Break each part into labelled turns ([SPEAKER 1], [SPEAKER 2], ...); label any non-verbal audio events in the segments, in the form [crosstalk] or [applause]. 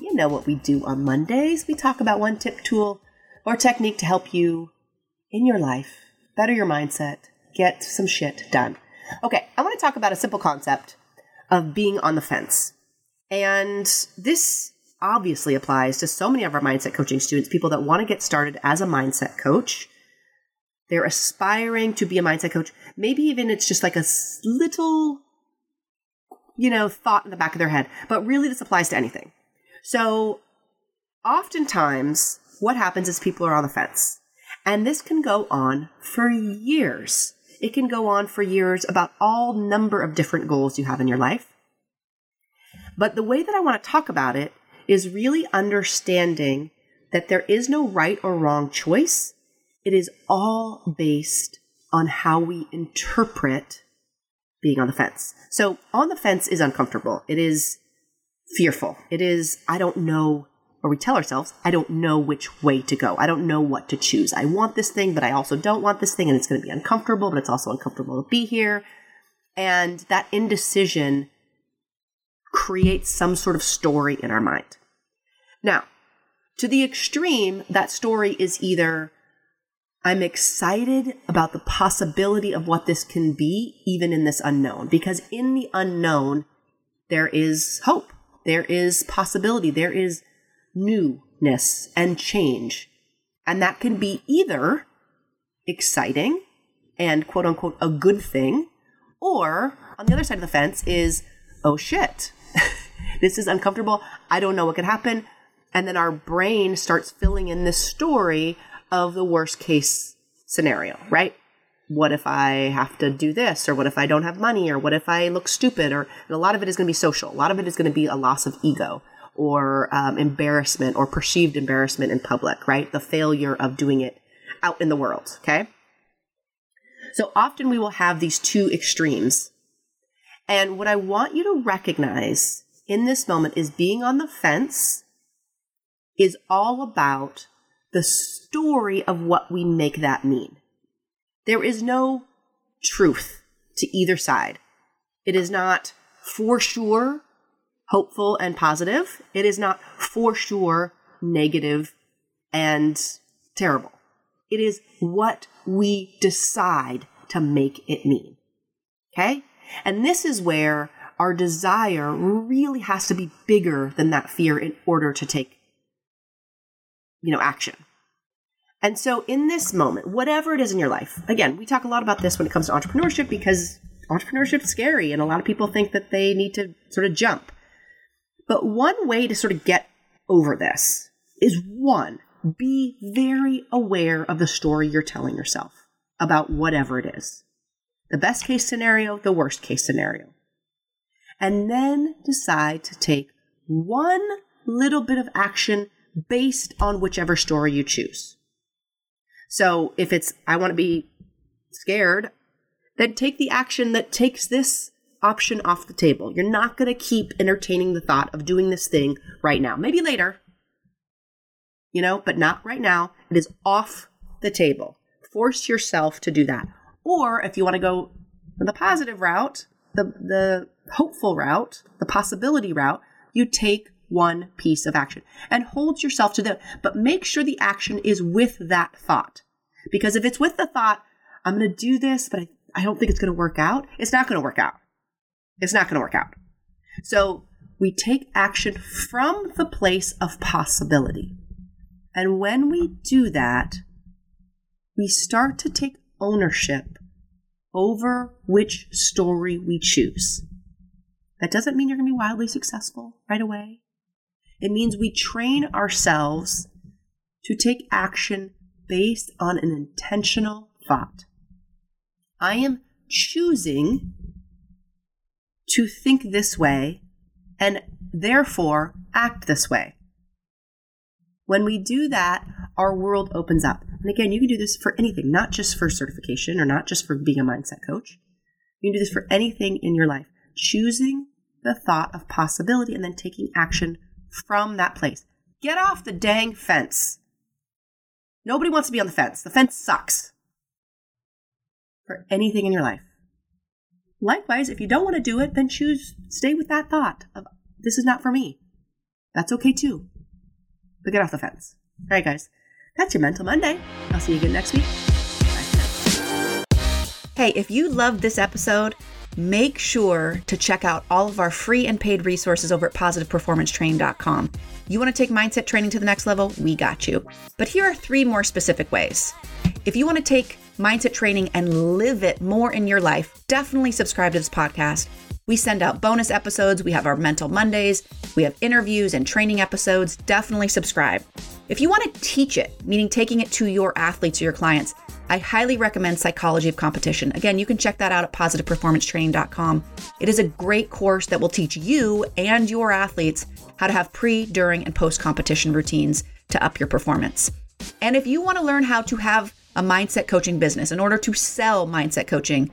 [SPEAKER 1] You know what we do on Mondays. We talk about one tip, tool, or technique to help you in your life better your mindset, get some shit done. Okay, I want to talk about a simple concept of being on the fence. And this obviously applies to so many of our mindset coaching students, people that want to get started as a mindset coach. They're aspiring to be a mindset coach. Maybe even it's just like a little, you know, thought in the back of their head. But really, this applies to anything. So, oftentimes, what happens is people are on the fence. And this can go on for years. It can go on for years about all number of different goals you have in your life. But the way that I want to talk about it is really understanding that there is no right or wrong choice. It is all based on how we interpret being on the fence. So, on the fence is uncomfortable. It is fearful. It is, I don't know, or we tell ourselves, I don't know which way to go. I don't know what to choose. I want this thing, but I also don't want this thing, and it's going to be uncomfortable, but it's also uncomfortable to be here. And that indecision creates some sort of story in our mind. Now, to the extreme, that story is either I'm excited about the possibility of what this can be, even in this unknown, because in the unknown, there is hope, there is possibility, there is newness and change. And that can be either exciting and quote unquote a good thing, or on the other side of the fence is, oh shit, [laughs] this is uncomfortable. I don't know what could happen. And then our brain starts filling in this story of the worst case scenario, right? What if I have to do this? Or what if I don't have money? Or what if I look stupid? Or a lot of it is going to be social. A lot of it is going to be a loss of ego or um, embarrassment or perceived embarrassment in public, right? The failure of doing it out in the world, okay? So often we will have these two extremes. And what I want you to recognize in this moment is being on the fence is all about the story of what we make that mean. There is no truth to either side. It is not for sure hopeful and positive. It is not for sure negative and terrible. It is what we decide to make it mean. Okay? And this is where our desire really has to be bigger than that fear in order to take you know, action. And so in this moment, whatever it is in your life, again, we talk a lot about this when it comes to entrepreneurship because entrepreneurship is scary and a lot of people think that they need to sort of jump. But one way to sort of get over this is one, be very aware of the story you're telling yourself about whatever it is. The best case scenario, the worst case scenario. And then decide to take one little bit of action based on whichever story you choose. So if it's, I want to be scared, then take the action that takes this option off the table. You're not going to keep entertaining the thought of doing this thing right now. Maybe later, you know, but not right now. It is off the table. Force yourself to do that. Or if you want to go the positive route, the, the hopeful route, the possibility route, you take one piece of action and hold yourself to that. But make sure the action is with that thought. Because if it's with the thought, I'm going to do this, but I, I don't think it's going to work out, it's not going to work out. It's not going to work out. So we take action from the place of possibility. And when we do that, we start to take ownership over which story we choose. That doesn't mean you're going to be wildly successful right away. It means we train ourselves to take action based on an intentional thought. I am choosing to think this way and therefore act this way. When we do that, our world opens up. And again, you can do this for anything, not just for certification or not just for being a mindset coach. You can do this for anything in your life. Choosing the thought of possibility and then taking action from that place. Get off the dang fence. Nobody wants to be on the fence. The fence sucks for anything in your life. Likewise, if you don't want to do it, then choose, stay with that thought of this is not for me. That's okay too. But get off the fence. All right, guys. That's your Mental Monday. I'll see you again next week.
[SPEAKER 2] Hey, if you loved this episode, make sure to check out all of our free and paid resources over at positiveperformancetraining.com. You want to take mindset training to the next level? We got you. But here are three more specific ways. If you want to take mindset training and live it more in your life, definitely subscribe to this podcast. We send out bonus episodes. We have our Mental Mondays. We have interviews and training episodes. Definitely subscribe. If you want to teach it, meaning taking it to your athletes or your clients, I highly recommend Psychology of Competition. Again, you can check that out at positiveperformancetraining.com. It is a great course that will teach you and your athletes how to have pre, during, and post competition routines to up your performance. And if you want to learn how to have a mindset coaching business in order to sell mindset coaching,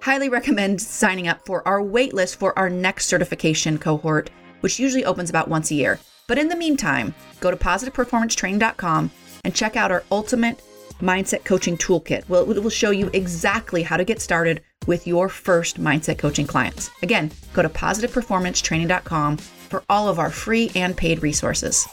[SPEAKER 2] highly recommend signing up for our waitlist for our next certification cohort, which usually opens about once a year. But in the meantime, go to positiveperformancetraining.com and check out our ultimate mindset coaching toolkit. Well, it will show you exactly how to get started with your first mindset coaching clients. Again, go to positiveperformancetraining.com for all of our free and paid resources.